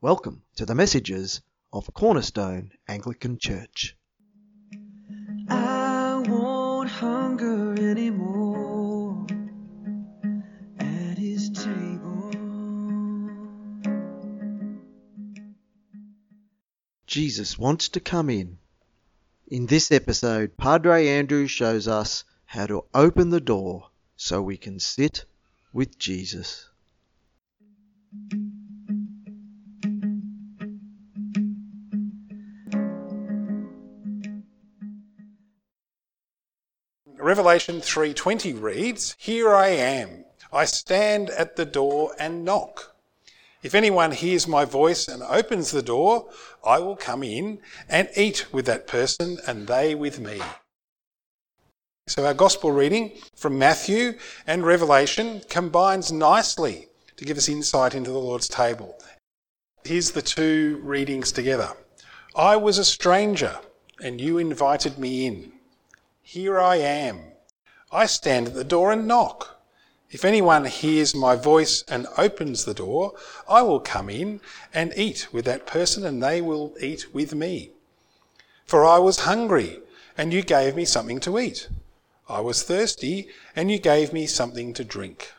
Welcome to the messages of Cornerstone Anglican Church. I won't hunger anymore at his table. Jesus wants to come in. In this episode, Padre Andrew shows us how to open the door so we can sit with Jesus. Revelation 3:20 reads, "Here I am. I stand at the door and knock. If anyone hears my voice and opens the door, I will come in and eat with that person and they with me." So our gospel reading from Matthew and Revelation combines nicely to give us insight into the Lord's table. Here's the two readings together. I was a stranger and you invited me in. Here I am. I stand at the door and knock. If anyone hears my voice and opens the door, I will come in and eat with that person, and they will eat with me. For I was hungry, and you gave me something to eat. I was thirsty, and you gave me something to drink.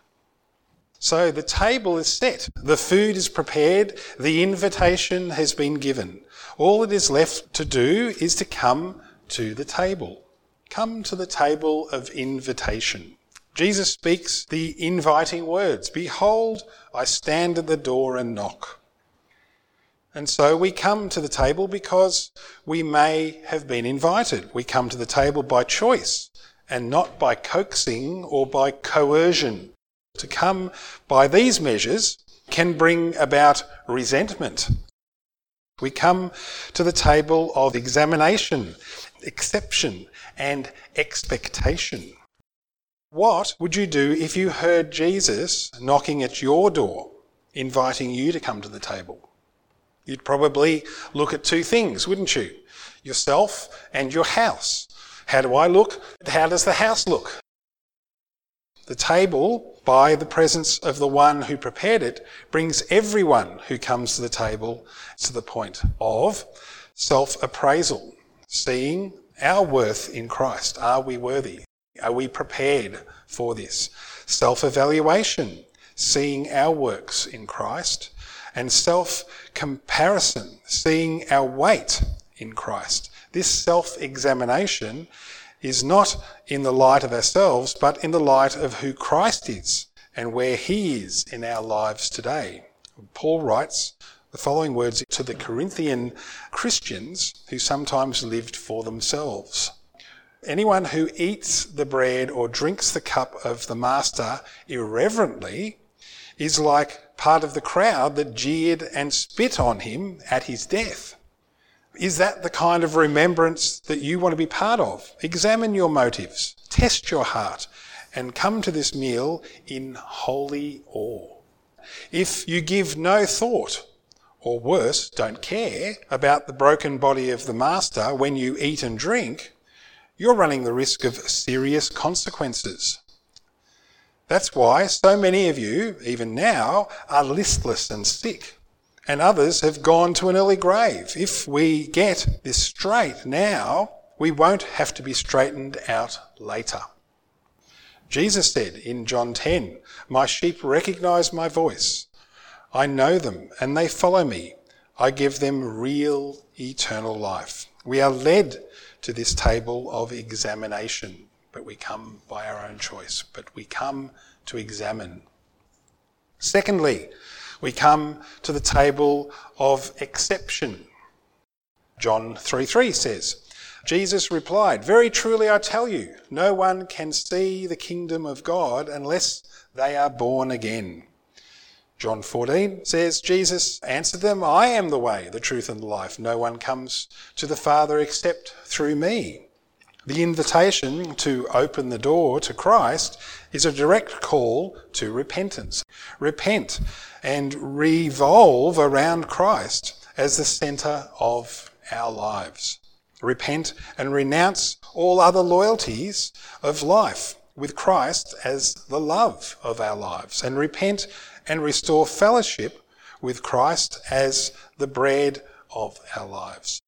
So the table is set, the food is prepared, the invitation has been given. All that is left to do is to come to the table. Come to the table of invitation. Jesus speaks the inviting words Behold, I stand at the door and knock. And so we come to the table because we may have been invited. We come to the table by choice and not by coaxing or by coercion. To come by these measures can bring about resentment. We come to the table of examination, exception, and expectation. What would you do if you heard Jesus knocking at your door, inviting you to come to the table? You'd probably look at two things, wouldn't you? Yourself and your house. How do I look? How does the house look? The table, by the presence of the one who prepared it, brings everyone who comes to the table to the point of self appraisal, seeing our worth in Christ. Are we worthy? Are we prepared for this? Self evaluation, seeing our works in Christ. And self comparison, seeing our weight in Christ. This self examination is not in the light of ourselves, but in the light of who Christ is and where he is in our lives today. Paul writes, the following words to the Corinthian Christians who sometimes lived for themselves. Anyone who eats the bread or drinks the cup of the master irreverently is like part of the crowd that jeered and spit on him at his death. Is that the kind of remembrance that you want to be part of? Examine your motives, test your heart, and come to this meal in holy awe. If you give no thought or worse, don't care about the broken body of the Master when you eat and drink, you're running the risk of serious consequences. That's why so many of you, even now, are listless and sick, and others have gone to an early grave. If we get this straight now, we won't have to be straightened out later. Jesus said in John 10, My sheep recognize my voice. I know them and they follow me. I give them real eternal life. We are led to this table of examination, but we come by our own choice, but we come to examine. Secondly, we come to the table of exception. John 3 3 says, Jesus replied, Very truly I tell you, no one can see the kingdom of God unless they are born again. John 14 says, Jesus answered them, I am the way, the truth, and the life. No one comes to the Father except through me. The invitation to open the door to Christ is a direct call to repentance. Repent and revolve around Christ as the centre of our lives. Repent and renounce all other loyalties of life with Christ as the love of our lives. And repent and restore fellowship with Christ as the bread of our lives.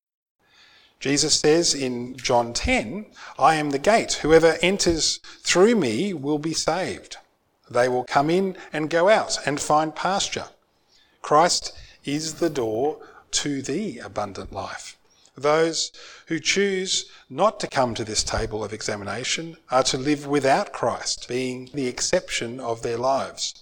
Jesus says in John 10, I am the gate. Whoever enters through me will be saved. They will come in and go out and find pasture. Christ is the door to the abundant life. Those who choose not to come to this table of examination are to live without Christ, being the exception of their lives.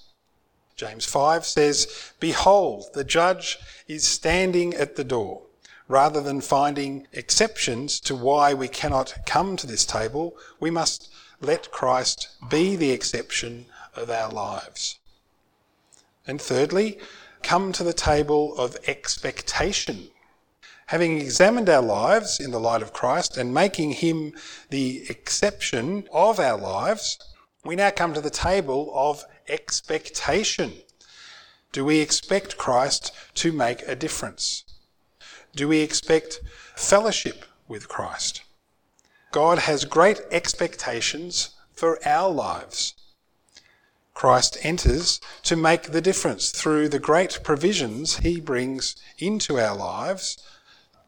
James 5 says, Behold, the judge is standing at the door. Rather than finding exceptions to why we cannot come to this table, we must let Christ be the exception of our lives. And thirdly, come to the table of expectation. Having examined our lives in the light of Christ and making him the exception of our lives, we now come to the table of expectation. Do we expect Christ to make a difference? Do we expect fellowship with Christ? God has great expectations for our lives. Christ enters to make the difference through the great provisions he brings into our lives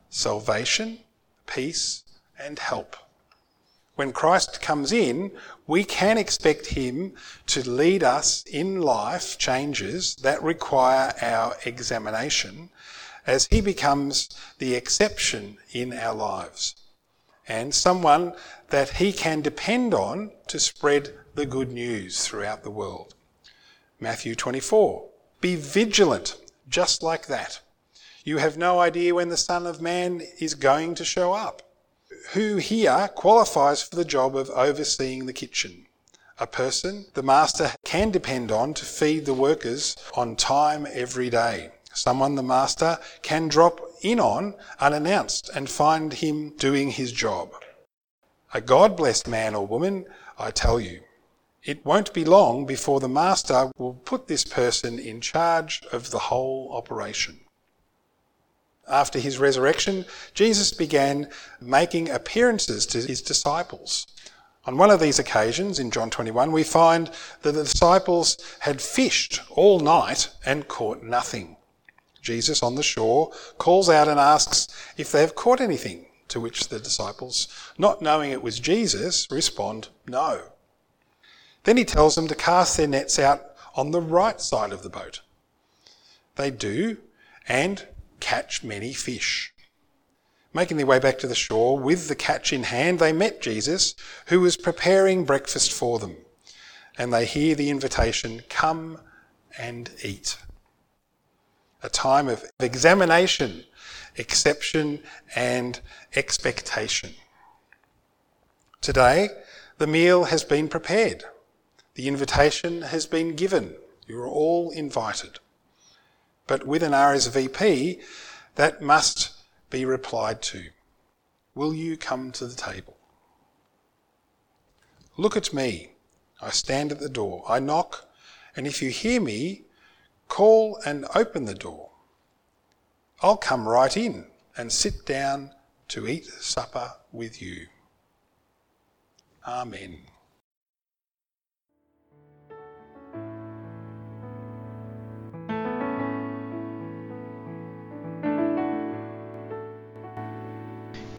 salvation, peace, and help. When Christ comes in, we can expect him to lead us in life changes that require our examination as he becomes the exception in our lives and someone that he can depend on to spread the good news throughout the world. Matthew 24. Be vigilant, just like that. You have no idea when the Son of Man is going to show up. Who here qualifies for the job of overseeing the kitchen? A person the master can depend on to feed the workers on time every day. Someone the master can drop in on unannounced and find him doing his job. A God blessed man or woman, I tell you. It won't be long before the master will put this person in charge of the whole operation. After his resurrection, Jesus began making appearances to his disciples. On one of these occasions, in John 21, we find that the disciples had fished all night and caught nothing. Jesus on the shore calls out and asks if they have caught anything, to which the disciples, not knowing it was Jesus, respond, No. Then he tells them to cast their nets out on the right side of the boat. They do and catch many fish. Making their way back to the shore with the catch in hand, they met Jesus, who was preparing breakfast for them. And they hear the invitation, Come and eat a time of examination, exception, and expectation. Today, the meal has been prepared. The invitation has been given. You are all invited. But with an RSVP, that must be replied to. Will you come to the table? Look at me. I stand at the door. I knock, and if you hear me, Call and open the door. I'll come right in and sit down to eat supper with you. Amen.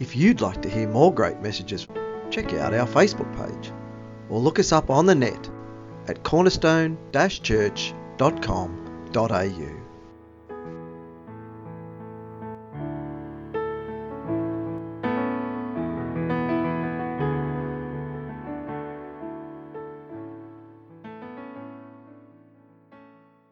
If you'd like to hear more great messages, check out our Facebook page or look us up on the net at cornerstone-church.com au.